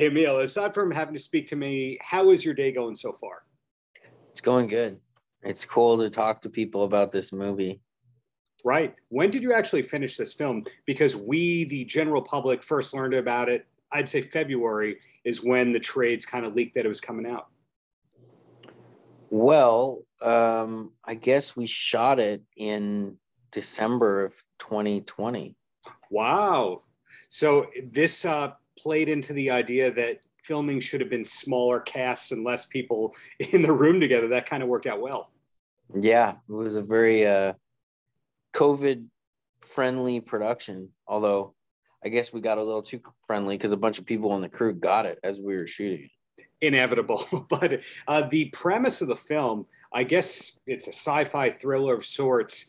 Hey, Emile, aside from having to speak to me, how is your day going so far? It's going good. It's cool to talk to people about this movie. Right. When did you actually finish this film? Because we, the general public, first learned about it, I'd say February is when the trades kind of leaked that it was coming out. Well, um, I guess we shot it in December of 2020. Wow. So this uh, played into the idea that filming should have been smaller casts and less people in the room together. That kind of worked out well. Yeah, it was a very uh, COVID friendly production. Although I guess we got a little too friendly because a bunch of people on the crew got it as we were shooting. Inevitable. but uh, the premise of the film, I guess it's a sci fi thriller of sorts,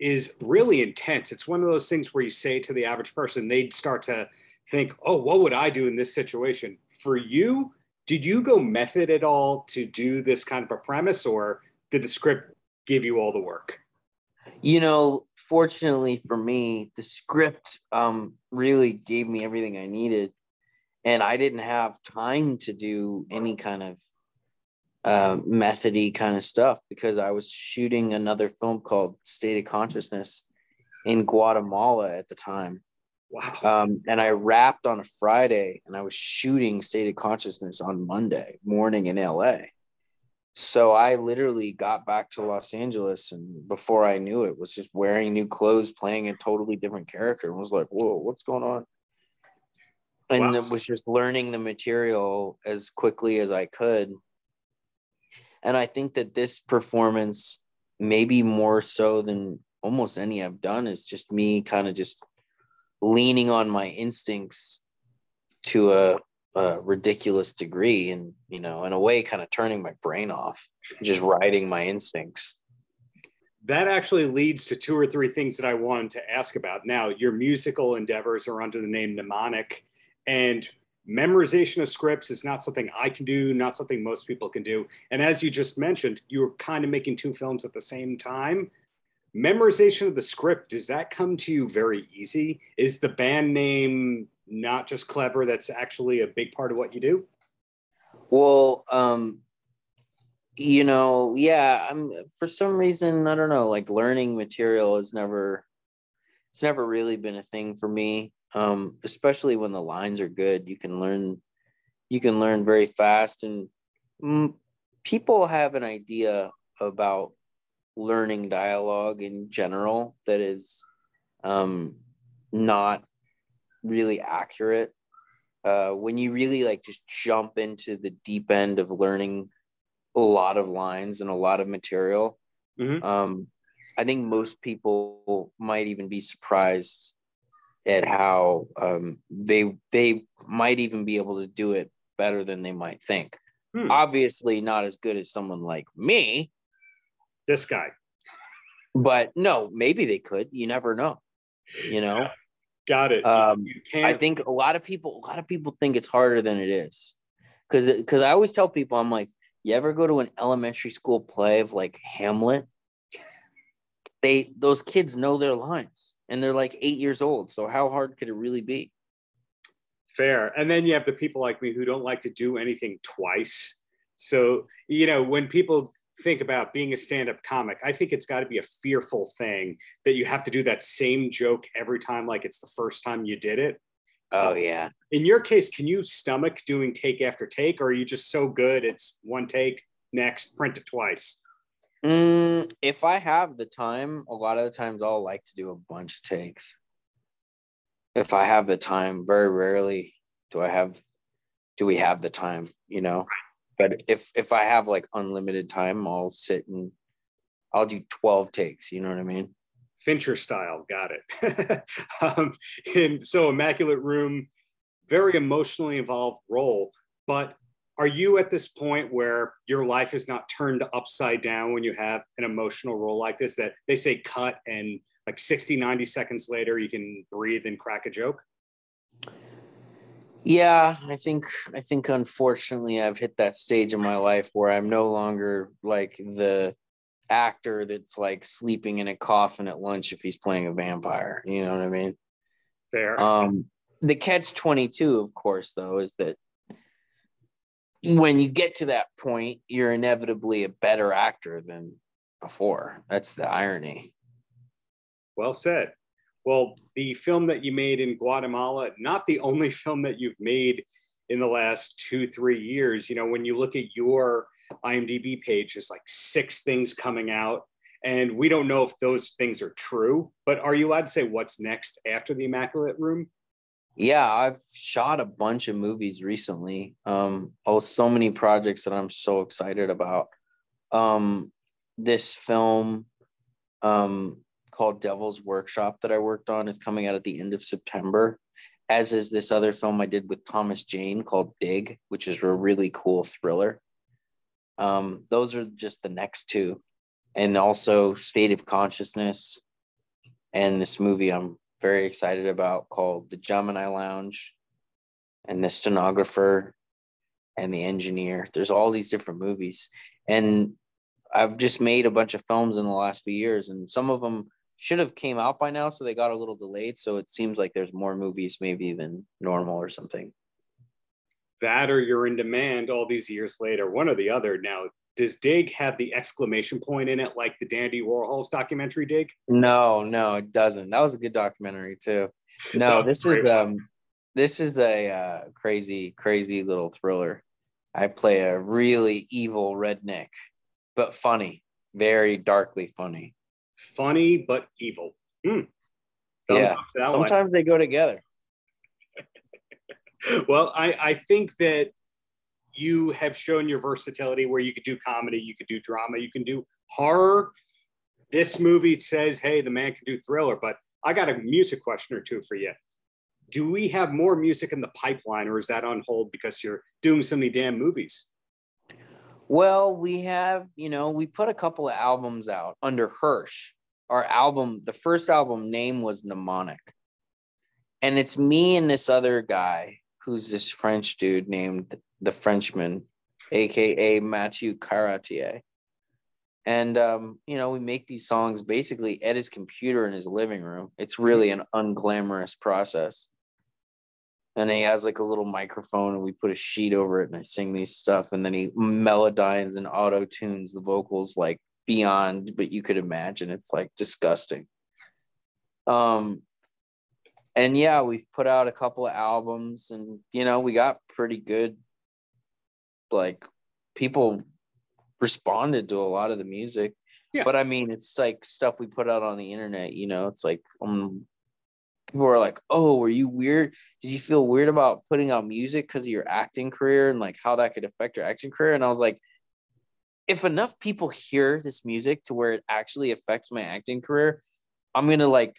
is really intense. It's one of those things where you say to the average person, they'd start to think, oh, what would I do in this situation? For you, did you go method at all to do this kind of a premise, or did the script give you all the work? You know, fortunately for me, the script um, really gave me everything I needed. And I didn't have time to do any kind of uh, methody kind of stuff because I was shooting another film called State of Consciousness in Guatemala at the time. Wow. Um, and I wrapped on a Friday and I was shooting State of Consciousness on Monday morning in LA. So I literally got back to Los Angeles and before I knew it was just wearing new clothes, playing a totally different character and was like, whoa, what's going on? And wow. it was just learning the material as quickly as I could. And I think that this performance, maybe more so than almost any I've done, is just me kind of just leaning on my instincts to a, a, ridiculous degree and you know in a way kind of turning my brain off just riding my instincts. That actually leads to two or three things that i wanted to ask about. Now your musical endeavors are under the name mnemonic and memorization of scripts is not something i can do not something most people can do. And as you just mentioned you were kind of making two films at the same time memorization of the script does that come to you very easy? Is the band name not just clever that's actually a big part of what you do? Well um you know yeah i'm for some reason i don't know like learning material is never it's never really been a thing for me. Um especially when the lines are good you can learn you can learn very fast. And mm, people have an idea about learning dialogue in general that is um, not really accurate. Uh, when you really like just jump into the deep end of learning a lot of lines and a lot of material, mm-hmm. um, I think most people might even be surprised at how um, they they might even be able to do it better than they might think. Hmm. Obviously, not as good as someone like me, this guy. But no, maybe they could. You never know. You know. Got it. Um, I think a lot of people, a lot of people think it's harder than it is, because because I always tell people, I'm like, you ever go to an elementary school play of like Hamlet? They those kids know their lines, and they're like eight years old. So how hard could it really be? Fair. And then you have the people like me who don't like to do anything twice. So you know when people think about being a stand-up comic i think it's got to be a fearful thing that you have to do that same joke every time like it's the first time you did it. Oh um, yeah. in your case can you stomach doing take after take or are you just so good it's one take next print it twice? Mm, if i have the time a lot of the times i'll like to do a bunch of takes. If i have the time very rarely do i have do we have the time you know but if if I have like unlimited time, I'll sit and I'll do 12 takes. You know what I mean? Fincher style, got it. um, and so Immaculate Room, very emotionally involved role. But are you at this point where your life is not turned upside down when you have an emotional role like this that they say cut and like 60, 90 seconds later you can breathe and crack a joke? Yeah, I think I think unfortunately I've hit that stage in my life where I'm no longer like the actor that's like sleeping in a coffin at lunch if he's playing a vampire. You know what I mean? Fair. Um, the catch 22, of course, though, is that when you get to that point, you're inevitably a better actor than before. That's the irony. Well said. Well, the film that you made in Guatemala, not the only film that you've made in the last two, three years. You know, when you look at your IMDb page, there's like six things coming out. And we don't know if those things are true, but are you allowed to say what's next after the Immaculate Room? Yeah, I've shot a bunch of movies recently. Um, oh, so many projects that I'm so excited about. Um, this film, um, called Devil's Workshop that I worked on is coming out at the end of September, as is this other film I did with Thomas Jane called Dig, which is a really cool thriller. Um, those are just the next two. And also State of Consciousness and this movie I'm very excited about called The Gemini Lounge and The Stenographer and The Engineer. There's all these different movies. And I've just made a bunch of films in the last few years, and some of them should have came out by now, so they got a little delayed. So it seems like there's more movies maybe than normal or something. That or you're in demand all these years later, one or the other. Now, does Dig have the exclamation point in it like the Dandy Warhols documentary Dig? No, no, it doesn't. That was a good documentary too. No, this is um this is a uh, crazy, crazy little thriller. I play a really evil redneck, but funny, very darkly funny funny but evil. Hmm. Yeah, sometimes they go together. well, I, I think that you have shown your versatility where you could do comedy, you could do drama, you can do horror. This movie says, hey, the man can do thriller, but I got a music question or two for you. Do we have more music in the pipeline or is that on hold because you're doing so many damn movies? Well, we have, you know, we put a couple of albums out under Hirsch. Our album, the first album name was Mnemonic. And it's me and this other guy who's this French dude named the Frenchman, aka Mathieu Caratier. And um, you know, we make these songs basically at his computer in his living room. It's really an unglamorous process and he has like a little microphone and we put a sheet over it and I sing these stuff and then he melodines and auto tunes the vocals like beyond but you could imagine. It's like disgusting. Um and yeah we've put out a couple of albums and you know we got pretty good like people responded to a lot of the music. Yeah. but i mean it's like stuff we put out on the internet you know it's like um people are like, "Oh, were you weird? Did you feel weird about putting out music because of your acting career and like how that could affect your acting career?" And I was like, if enough people hear this music to where it actually affects my acting career, I'm gonna like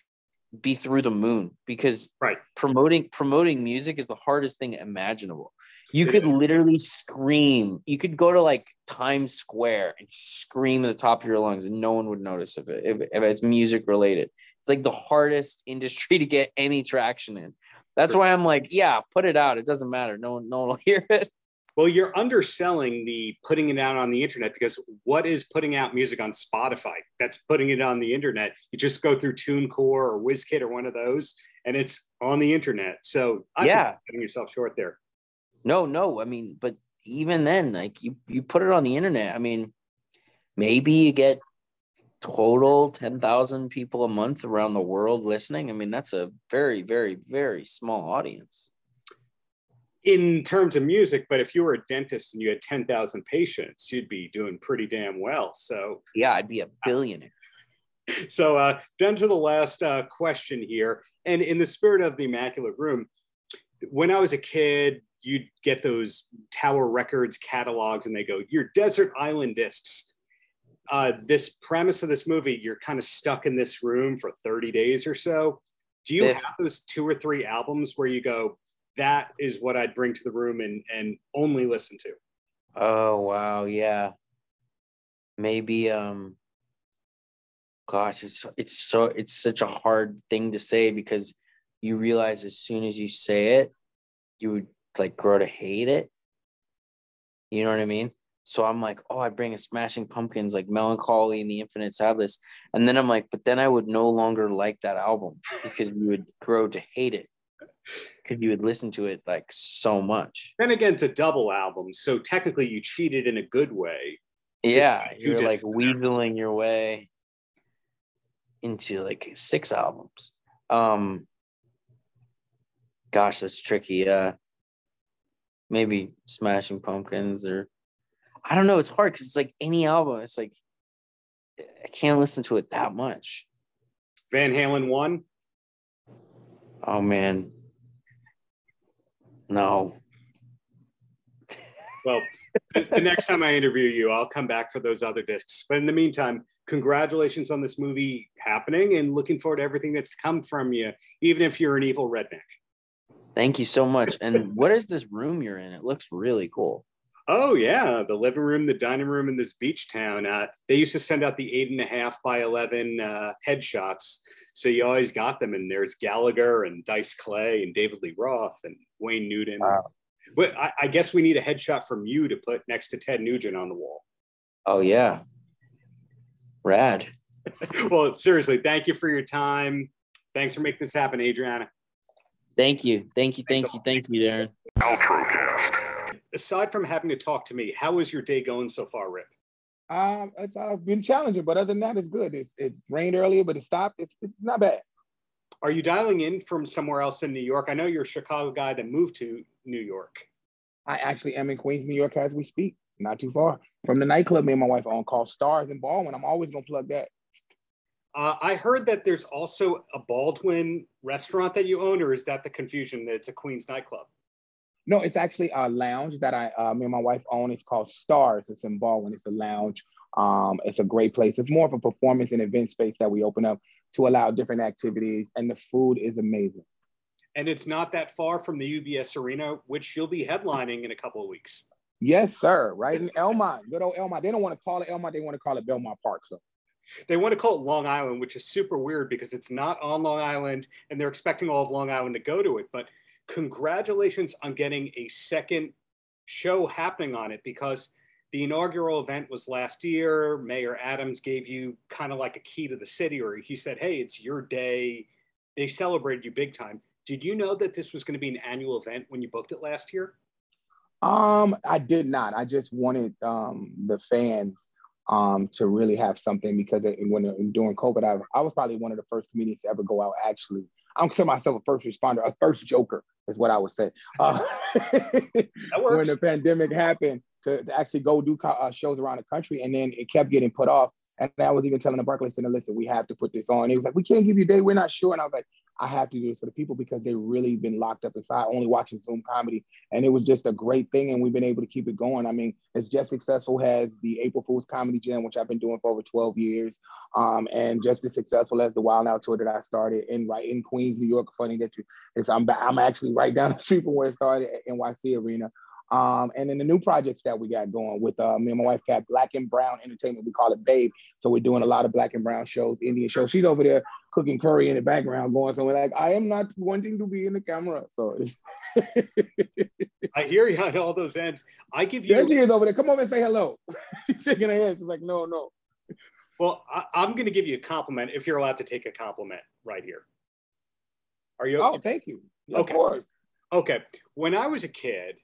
be through the moon because right promoting promoting music is the hardest thing imaginable. You could literally scream. You could go to like Times Square and scream at the top of your lungs, and no one would notice if it if, if it's music related. It's like the hardest industry to get any traction in. That's why I'm like, yeah, put it out. It doesn't matter. No one, no one will hear it. Well, you're underselling the putting it out on the internet because what is putting out music on Spotify? That's putting it on the internet. You just go through TuneCore or WizKid or one of those, and it's on the internet. So I yeah, cutting yourself short there. No, no. I mean, but even then, like you, you put it on the internet. I mean, maybe you get total 10,000 people a month around the world listening. I mean, that's a very, very, very small audience. In terms of music, but if you were a dentist and you had 10,000 patients, you'd be doing pretty damn well. So, yeah, I'd be a billionaire. so, uh, down to the last uh, question here. And in the spirit of the Immaculate Room, when I was a kid, you'd get those Tower Records catalogs and they go, Your Desert Island discs uh, this premise of this movie, you're kind of stuck in this room for 30 days or so. Do you have those two or three albums where you go, that is what I'd bring to the room and and only listen to? Oh wow, yeah. Maybe um gosh, it's it's so it's such a hard thing to say because you realize as soon as you say it, you would like grow to hate it. You know what I mean? So I'm like, oh, I bring a Smashing Pumpkins, like Mellon Collie and the Infinite Sadness. And then I'm like, but then I would no longer like that album because you would grow to hate it. because you would listen to it like so much. Then again, it's a double album, so technically you cheated in a good way. Yeah, You you're like weaseling your way into like six albums. Um, gosh, that's tricky. Uh, maybe Smashing Pumpkins or I don't know. It's hard because it's like any album. It's like I can't listen to it that much. Van Halen one. Oh man, no. Well, the, the next time I interview you, I'll come back for those other discs. But in the meantime, congratulations on this movie happening and looking forward to everything that's come from you, even if you're an evil redneck. Thank you so much. And what is this room you're in? It looks really cool. Oh yeah, the living room, the dining room in this beach town. Uh, they used to send out the eight and a half by eleven uh, headshots, so you always got them. And there's Gallagher and Dice Clay and David Lee Roth and Wayne Newton. Wow. But I, I guess we need a headshot from you to put next to Ted Nugent on the wall. Oh yeah, rad. well, seriously, thank you for your time. Thanks for making this happen, Adriana. Thank you, thank you, thank you, thank you, Darren. Aside from having to talk to me, how is your day going so far, Rip? Um, it's uh, been challenging, but other than that, it's good. It's it's rained earlier, but it stopped. It's, it's not bad. Are you dialing in from somewhere else in New York? I know you're a Chicago guy that moved to New York. I actually am in Queens, New York, as we speak. Not too far from the nightclub me and my wife own called Stars in Baldwin. I'm always gonna plug that. Uh, I heard that there's also a Baldwin restaurant that you own, or is that the confusion that it's a Queens nightclub? No, it's actually a lounge that I, uh, me and my wife own. It's called Stars. It's in Baldwin. It's a lounge. Um, it's a great place. It's more of a performance and event space that we open up to allow different activities, and the food is amazing. And it's not that far from the UBS Arena, which you'll be headlining in a couple of weeks. Yes, sir. Right in Elmont, good old Elmont. They don't want to call it Elmont. They want to call it Belmont Park. So They want to call it Long Island, which is super weird because it's not on Long Island and they're expecting all of Long Island to go to it. But congratulations on getting a second show happening on it because the inaugural event was last year. Mayor Adams gave you kind of like a key to the city, or he said, Hey, it's your day. They celebrated you big time. Did you know that this was going to be an annual event when you booked it last year? Um, I did not. I just wanted um, the fans um, to really have something because it, when during COVID, I, I was probably one of the first comedians to ever go out. Actually, I don't consider myself a first responder, a first joker is what I would say. Uh, when the pandemic happened, to, to actually go do co- uh, shows around the country, and then it kept getting put off. And I was even telling the Barclays Center, listen, we have to put this on. He was like, we can't give you a day. We're not sure. And I was like, I have to do this for the people because they've really been locked up inside, only watching Zoom comedy. And it was just a great thing. And we've been able to keep it going. I mean, it's just successful as the April Fool's Comedy Jam, which I've been doing for over 12 years. Um, and just as successful as the Wild Out Tour that I started in right in Queens, New York. Funny that you, it's, I'm, I'm actually right down the street from where it started at NYC Arena. Um, and then the new projects that we got going with uh, me and my wife got Black and Brown Entertainment. We call it Babe. So we're doing a lot of Black and Brown shows, Indian shows. She's over there cooking curry in the background, going somewhere like, I am not wanting to be in the camera. So I hear you on all those ends. I give you there she is over there. Come over and say hello. She's shaking her head. She's like, no, no. Well, I, I'm going to give you a compliment if you're allowed to take a compliment right here. Are you? Oh, thank you. Yeah, Okay. Of course. Okay. When I was a kid,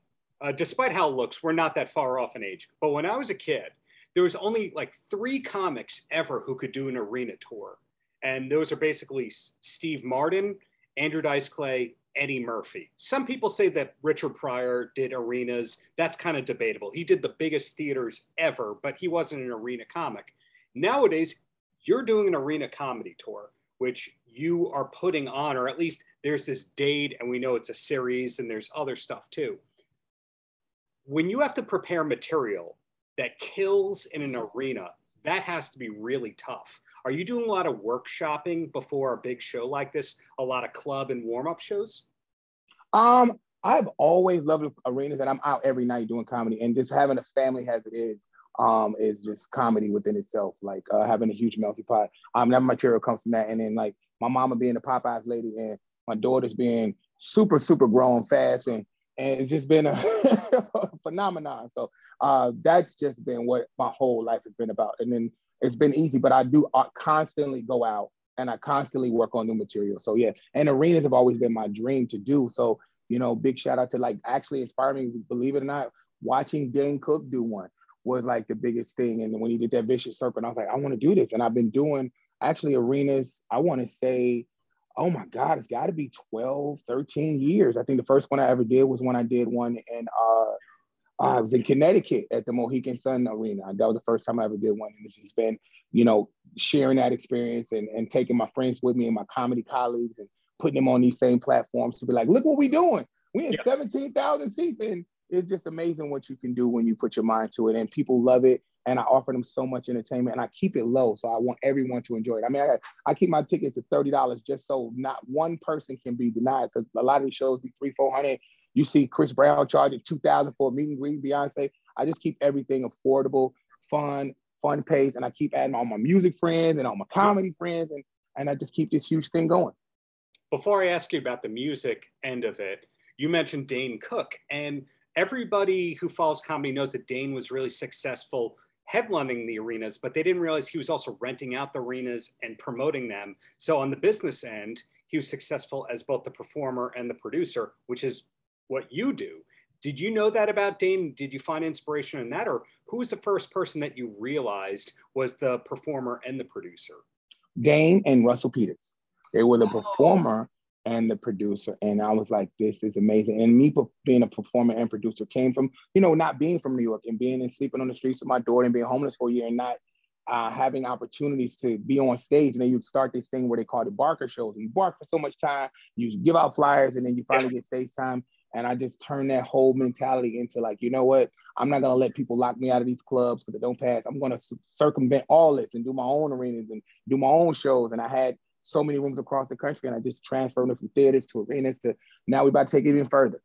uh, despite how it looks, we're not that far off in age. But when I was a kid, there was only like three comics ever who could do an arena tour, and those are basically Steve Martin, Andrew Dice Clay, Eddie Murphy. Some people say that Richard Pryor did arenas. That's kind of debatable. He did the biggest theaters ever, but he wasn't an arena comic. Nowadays, you're doing an arena comedy tour, which you are putting on, or at least there's this date, and we know it's a series, and there's other stuff too. When you have to prepare material that kills in an arena, that has to be really tough. Are you doing a lot of workshopping before a big show like this? A lot of club and warm up shows? Um, I've always loved arenas and I'm out every night doing comedy and just having a family as it is, um, is just comedy within itself. Like uh, having a huge melting pot. Um, that material comes from that. And then like my mama being the Popeyes lady and my daughter's being super, super grown fast and and it's just been a phenomenon. So uh, that's just been what my whole life has been about. And then it's been easy, but I do uh, constantly go out and I constantly work on new material. So yeah, and arenas have always been my dream to do. So you know, big shout out to like actually inspired me, believe it or not, watching Dane Cook do one was like the biggest thing. And when he did that vicious circle, I was like, I want to do this. And I've been doing actually arenas, I want to say, oh my God, it's got to be 12, 13 years. I think the first one I ever did was when I did one in, uh, I was in Connecticut at the Mohegan Sun Arena. That was the first time I ever did one. And it's just been, you know, sharing that experience and, and taking my friends with me and my comedy colleagues and putting them on these same platforms to be like, look what we're doing. We in 17,000 seats. And it's just amazing what you can do when you put your mind to it. And people love it and I offer them so much entertainment and I keep it low. So I want everyone to enjoy it. I mean, I, I keep my tickets at $30 just so not one person can be denied because a lot of these shows be three, 400. You see Chris Brown charging 2000 for a meet and greet, Beyonce. I just keep everything affordable, fun, fun pace. And I keep adding all my music friends and all my comedy friends. And, and I just keep this huge thing going. Before I ask you about the music end of it, you mentioned Dane Cook and everybody who follows comedy knows that Dane was really successful headlining the arenas, but they didn't realize he was also renting out the arenas and promoting them. So on the business end, he was successful as both the performer and the producer, which is what you do. Did you know that about Dane? Did you find inspiration in that? Or who was the first person that you realized was the performer and the producer? Dane and Russell Peters. They were the oh. performer and the producer. And I was like, this is amazing. And me being a performer and producer came from, you know, not being from New York and being and sleeping on the streets with my daughter and being homeless for a year and not uh, having opportunities to be on stage. And then you'd start this thing where they call it barker shows. You bark for so much time, you give out flyers, and then you finally get stage time. And I just turned that whole mentality into like, you know what? I'm not gonna let people lock me out of these clubs because they don't pass. I'm gonna circumvent all this and do my own arenas and do my own shows. And I had so many rooms across the country, and I just transferred them from theaters to arenas to now we're about to take it even further.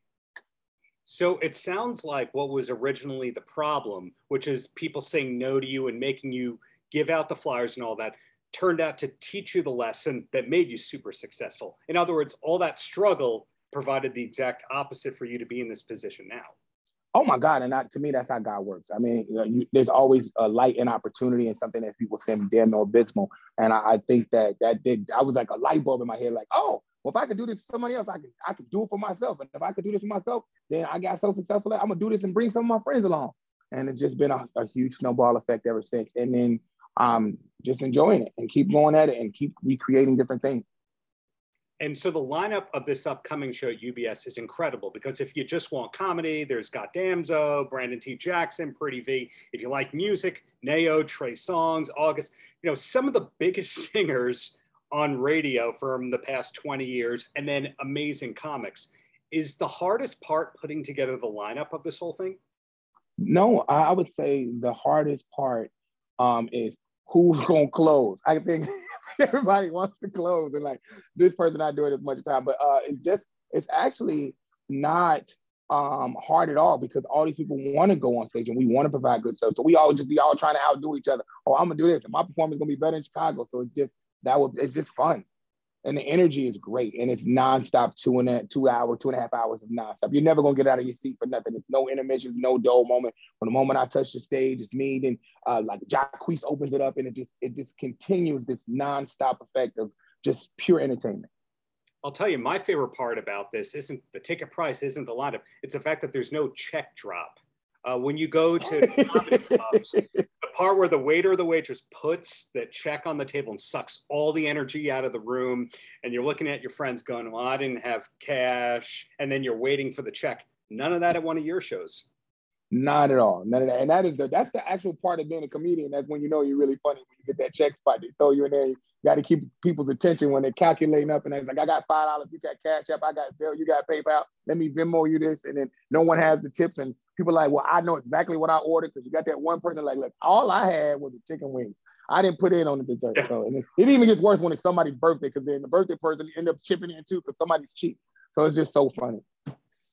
So it sounds like what was originally the problem, which is people saying no to you and making you give out the flyers and all that, turned out to teach you the lesson that made you super successful. In other words, all that struggle provided the exact opposite for you to be in this position now. Oh my God! And that, to me, that's how God works. I mean, you know, you, there's always a light and opportunity, and something that people seem damn no abysmal. And I, I, think that that did. I was like a light bulb in my head, like, oh, well, if I could do this for somebody else, I could I could do it for myself. And if I could do this for myself, then I got so successful that I'm gonna do this and bring some of my friends along. And it's just been a, a huge snowball effect ever since. And then um, just enjoying it and keep going at it and keep recreating different things and so the lineup of this upcoming show at UBS is incredible because if you just want comedy, there's Got Damso, Brandon T. Jackson, Pretty V. If you like music, Ne-Yo, Trey Songz, August, you know, some of the biggest singers on radio from the past 20 years, and then amazing comics. Is the hardest part putting together the lineup of this whole thing? No, I would say the hardest part um, is who's gonna close. I think everybody wants to close, and like this person not doing as much time, but uh, it's just it's actually not um hard at all because all these people want to go on stage and we want to provide good stuff. So we all just be all trying to outdo each other. Oh, I'm gonna do this, and my performance is gonna be better in Chicago. So it's just that would it's just fun and the energy is great and it's nonstop two and a two hour two and a half hours of nonstop you're never gonna get out of your seat for nothing it's no intermissions no dull moment from the moment i touch the stage it's me then uh, like Jacquees opens it up and it just it just continues this nonstop effect of just pure entertainment I'll tell you, my favorite part about this isn't the ticket price, isn't the lineup. It's the fact that there's no check drop. Uh, when you go to clubs, the part where the waiter or the waitress puts the check on the table and sucks all the energy out of the room, and you're looking at your friends going, "Well, I didn't have cash," and then you're waiting for the check. None of that at one of your shows. Not at all. None of that. And that is the that's the actual part of being a comedian. That's when you know you're really funny when you get that check spot. They throw you in there. You got to keep people's attention when they're calculating up. And it's like, I got five dollars. You got Cash App. I got Zelle. You got PayPal. Let me Venmo you this. And then no one has the tips. And people like, well, I know exactly what I ordered because you got that one person like, look, all I had was a chicken wing. I didn't put in on the dessert. Yeah. So it, it even gets worse when it's somebody's birthday because then the birthday person end up chipping in too because somebody's cheap. So it's just so funny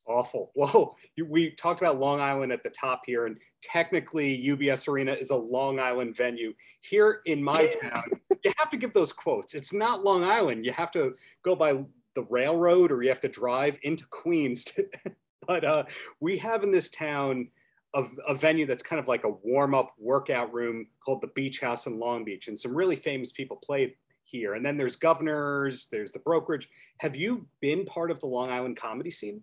awful. Well, we talked about Long Island at the top here, and technically UBS Arena is a Long Island venue. Here in my town, you have to give those quotes. It's not Long Island. You have to go by the railroad or you have to drive into Queens. To, but uh, we have in this town a, a venue that's kind of like a warm up workout room called the Beach House in Long Beach. And some really famous people play here. And then there's governors, there's the brokerage. Have you been part of the Long Island comedy scene?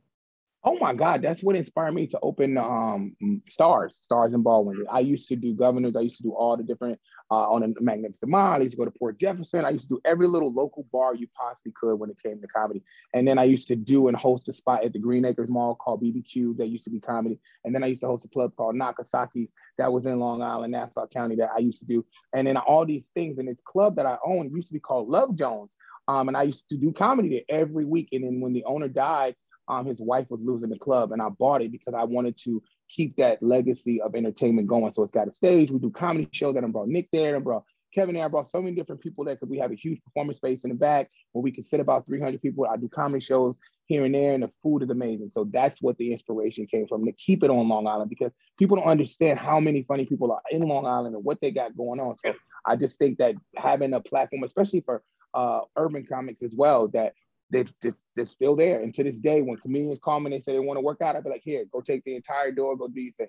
Oh my God, that's what inspired me to open um, Stars, Stars and Baldwin. I used to do governors. I used to do all the different uh, on the Magnificent Mile. I used to go to Port Jefferson. I used to do every little local bar you possibly could when it came to comedy. And then I used to do and host a spot at the Green Acres Mall called BBQ that used to be comedy. And then I used to host a club called Nakasaki's that was in Long Island, Nassau County that I used to do. And then all these things. And this club that I own used to be called Love Jones. Um, and I used to do comedy there every week. And then when the owner died, um, his wife was losing the club, and I bought it because I wanted to keep that legacy of entertainment going. So it's got a stage. We do comedy shows that I brought Nick there and brought Kevin there. I brought so many different people there because we have a huge performance space in the back where we can sit about 300 people. I do comedy shows here and there, and the food is amazing. So that's what the inspiration came from to keep it on Long Island because people don't understand how many funny people are in Long Island and what they got going on. So I just think that having a platform, especially for uh, urban comics as well, that they just they're still there. And to this day, when comedians call me and they say they want to work out, I'd be like, here, go take the entire door, go do your thing.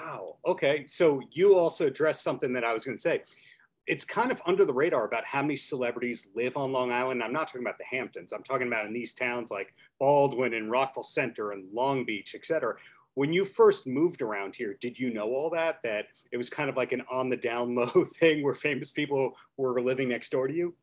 Wow. Okay. So you also addressed something that I was going to say. It's kind of under the radar about how many celebrities live on Long Island. I'm not talking about the Hamptons. I'm talking about in these towns like Baldwin and Rockville Centre and Long Beach, et cetera. When you first moved around here, did you know all that? That it was kind of like an on the down low thing where famous people were living next door to you?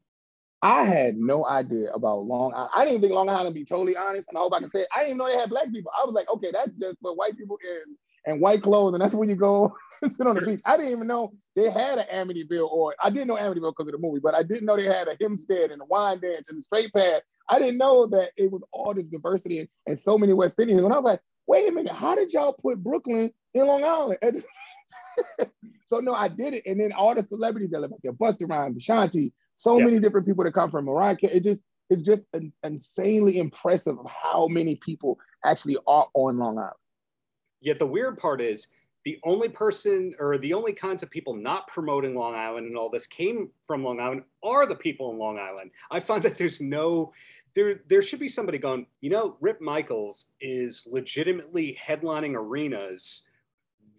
I had no idea about Long Island. I didn't think Long Island, to be totally honest. And I hope I can say it. I didn't even know they had black people. I was like, okay, that's just for white people in and white clothes, and that's where you go sit on the beach. I didn't even know they had an Amityville, or I didn't know Amityville because of the movie, but I didn't know they had a Hempstead and a Wyandanch and a straight path. I didn't know that it was all this diversity and, and so many West Indians. And I was like, wait a minute, how did y'all put Brooklyn in Long Island? so no, I did it, and then all the celebrities that live out there, Busta Rhymes, Ashanti, so yeah. many different people that come from Mariah Carey. It just it's just an, insanely impressive of how many people actually are on Long Island. Yet the weird part is the only person or the only kinds of people not promoting Long Island and all this came from Long Island are the people in Long Island. I find that there's no there there should be somebody going, you know, Rip Micheals is legitimately headlining arenas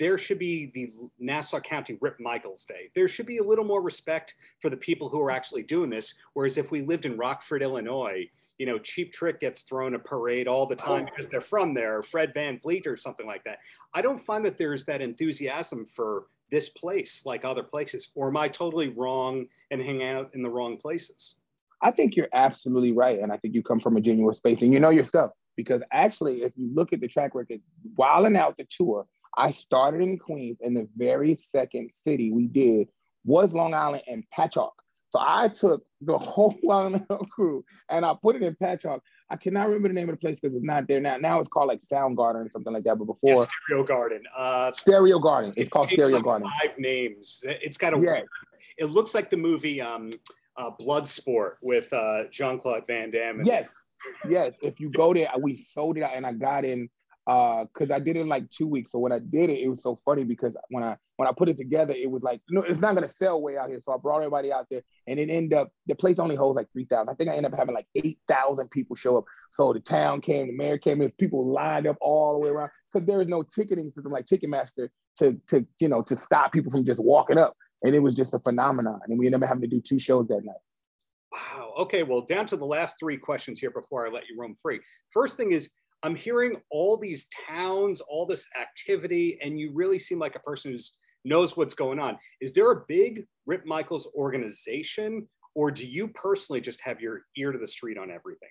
there should be the Nassau County Rip Micheals Day. There should be a little more respect for the people who are actually doing this. Whereas if we lived in Rockford, Illinois, you know, Cheap Trick gets thrown a parade all the time oh. because they're from there, Fred Van VanVleet or something like that. I don't find that there's that enthusiasm for this place like other places. Or am I totally wrong and hang out in the wrong places? I think you're absolutely right. And I think you come from a genuine space and you know your stuff. Because actually, if you look at the track record, wilding out the tour, I started in Queens, and the very second city we did was Long Island and Patchogue. So I took the whole Long Island crew and I put it in Patchogue. I cannot remember the name of the place because it's not there now. Now it's called like Sound Garden or something like that. But before yeah, Stereo Garden. Uh, Stereo Garden. It's, it's called Stereo like Garden. Five names. It's got a. Yeah. It looks like the movie um, uh, Bloodsport with uh, Jean Claude Van Damme. yes, yes. If you go there, we sold it out, and I got in because uh, I did it in like two weeks. So when I did it, it was so funny because when I when I put it together, it was like no, it's not gonna sell way out here. So I brought everybody out there, and it ended up the place only holds like three thousand. I think I ended up having like eight thousand people show up. So the town came, the mayor came, and people lined up all the way around because there is no ticketing system like Ticketmaster to to you know to stop people from just walking up. And it was just a phenomenon. And we ended up having to do two shows that night. Wow. Okay. Well, down to the last three questions here before I let you roam free. First thing is, I'm hearing all these towns, all this activity, and you really seem like a person who knows what's going on. Is there a big Rip Micheals organization, or do you personally just have your ear to the street on everything?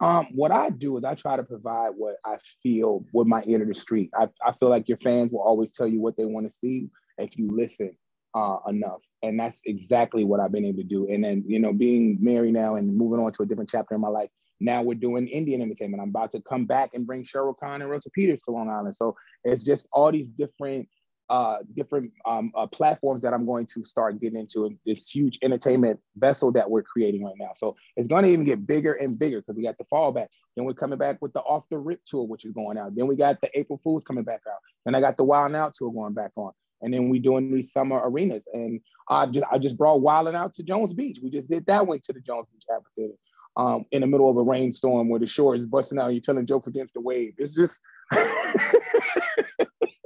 Um, what I do is I try to provide what I feel with my ear to the street. I, I feel like your fans will always tell you what they want to see if you listen uh, enough. And that's exactly what I've been able to do. And then, you know, being married now and moving on to a different chapter in my life, now we're doing Indian entertainment. I'm about to come back and bring Cheryl Khan and Russell Peters to Long Island. So it's just all these different uh, different um, uh, platforms that I'm going to start getting into this huge entertainment vessel that we're creating right now. So it's going to even get bigger and bigger because we got the fallback. Then we're coming back with the Off the Rip tour, which is going out. Then we got the April Fools coming back out. Then I got the Wild Out tour going back on. And then we doing these summer arenas. And I just I just brought Wilding Out to Jones Beach. We just did that way to the Jones Beach Amphitheater um, in the middle of a rainstorm where the shore is busting out and you're telling jokes against the wave. It's just.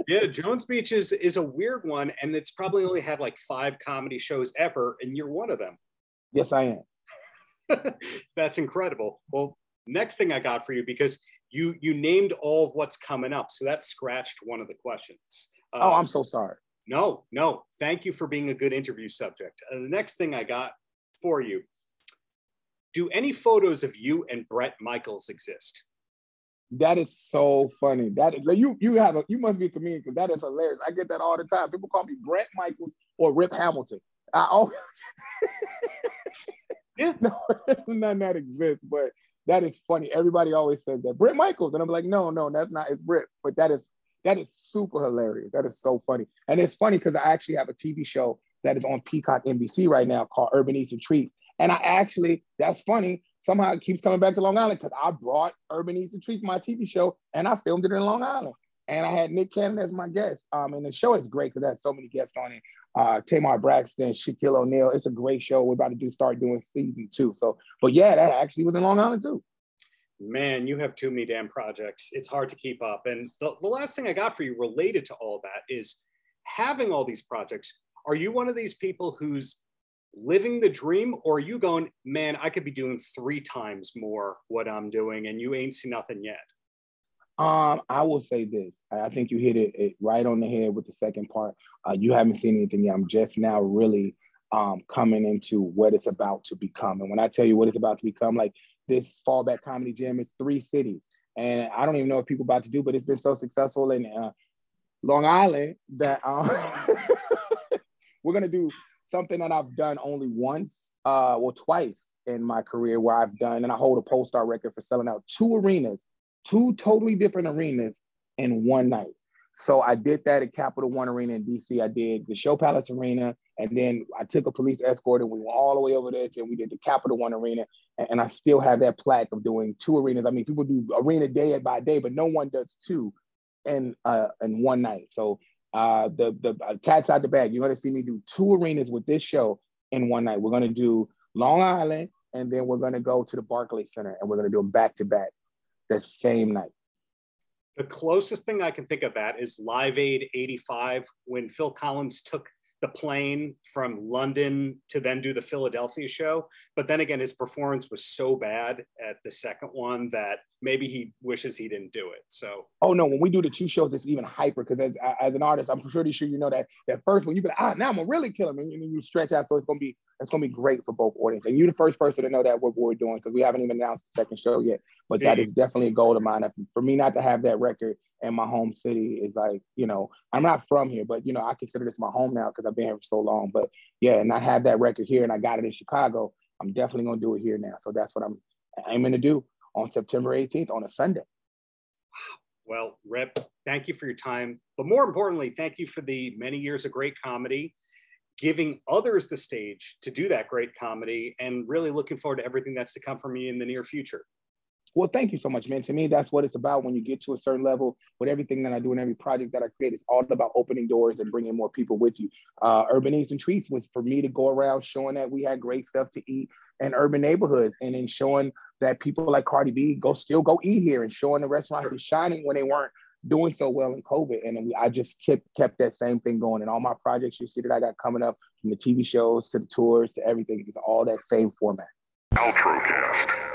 yeah, Jones Beach is, is a weird one. And it's probably only had like five comedy shows ever, and you're one of them. Yes, I am. That's incredible. Well, next thing I got for you because you you named all of what's coming up, so that scratched one of the questions. oh, I'm um, so sorry. No, no. Thank you for being a good interview subject. Uh, the next thing I got for you do any photos of you and Bret Michaels exist? That is so funny. That is, you you have a you must be a comedian because that is hilarious. I get that all the time. People call me Bret Michaels or Rip Hamilton. I always yeah. No, none that exists, but that is funny. Everybody always says that Bret Michaels, and I'm like, no, no, that's not. It's Bret, but that is that is super hilarious. That is so funny, and it's funny because I actually have a TV show that is on Peacock NBC right now called Urban Eats and Treats, and I actually that's funny. Somehow it keeps coming back to Long Island because I brought Urban Eats and Treats, my TV show, and I filmed it in Long Island. And I had Nick Cannon as my guest. Um, and the show is great because there's so many guests on it uh, Tamar Braxton, Shaquille O'Neal. It's a great show. We're about to do start doing season two. So, but yeah, that actually was in Long Island too. Man, you have too many damn projects. It's hard to keep up. And the, the last thing I got for you related to all that is having all these projects. Are you one of these people who's living the dream, or are you going, man, I could be doing three times more what I'm doing, and you ain't seen nothing yet? Um, I will say this. I think you hit it, it right on the head with the second part. Uh, you haven't seen anything yet. I'm just now really um, coming into what it's about to become. And when I tell you what it's about to become, like this fallback comedy jam is three cities. And I don't even know what people about to do, but it's been so successful in uh, Long Island that um, we're gonna do something that I've done only once, uh, well, twice in my career where I've done, and I hold a Pollstar record for selling out two arenas two totally different arenas in one night. So I did that at Capital One Arena in DC. I did the Show Palace Arena, and then I took a police escort and we went all the way over there and we did the Capital One Arena. And I still have that plaque of doing two arenas. I mean, people do arena day by day, but no one does two in uh, in one night. So uh, the the uh, cat's out the bag. You're gonna see me do two arenas with this show in one night. We're gonna do Long Island, and then we're gonna go to the Barclays Center, and we're gonna do them back to back the same night. The closest thing I can think of that is Live Aid 85 when Phil Collins took the plane from London to then do the Philadelphia show. But then again, his performance was so bad at the second one that maybe he wishes he didn't do it. So, oh no, when we do the two shows, it's even hyper because as, as an artist, I'm pretty sure you know that that first one you like, ah, now I'm gonna really kill him, and then you stretch out, so it's gonna be it's gonna be great for both audiences. And you're the first person to know that what we're doing because we haven't even announced the second show yet. But that is definitely a goal of mine. For me not to have that record in my home city is like, you know, I'm not from here, but you know, I consider this my home now because I've been here for so long. But yeah, and I have that record here and I got it in Chicago. I'm definitely gonna do it here now. So that's what I'm aiming to do on September 18th on a Sunday. Well, Rip, thank you for your time. But more importantly, thank you for the many years of great comedy, giving others the stage to do that great comedy, and really looking forward to everything that's to come from you in the near future. Well, thank you so much, man. To me, that's what it's about when you get to a certain level with everything that I do and every project that I create. It's all about opening doors and bringing more people with you. Uh, urban Eats and Treats was for me to go around showing that we had great stuff to eat in urban neighborhoods and then showing that people like Cardi B go still go eat here and showing the restaurants sure. shining when they weren't doing so well in COVID. And I just kept kept that same thing going. And all my projects you see that I got coming up from the TV shows to the tours to everything, it's all that same format. Outrocast.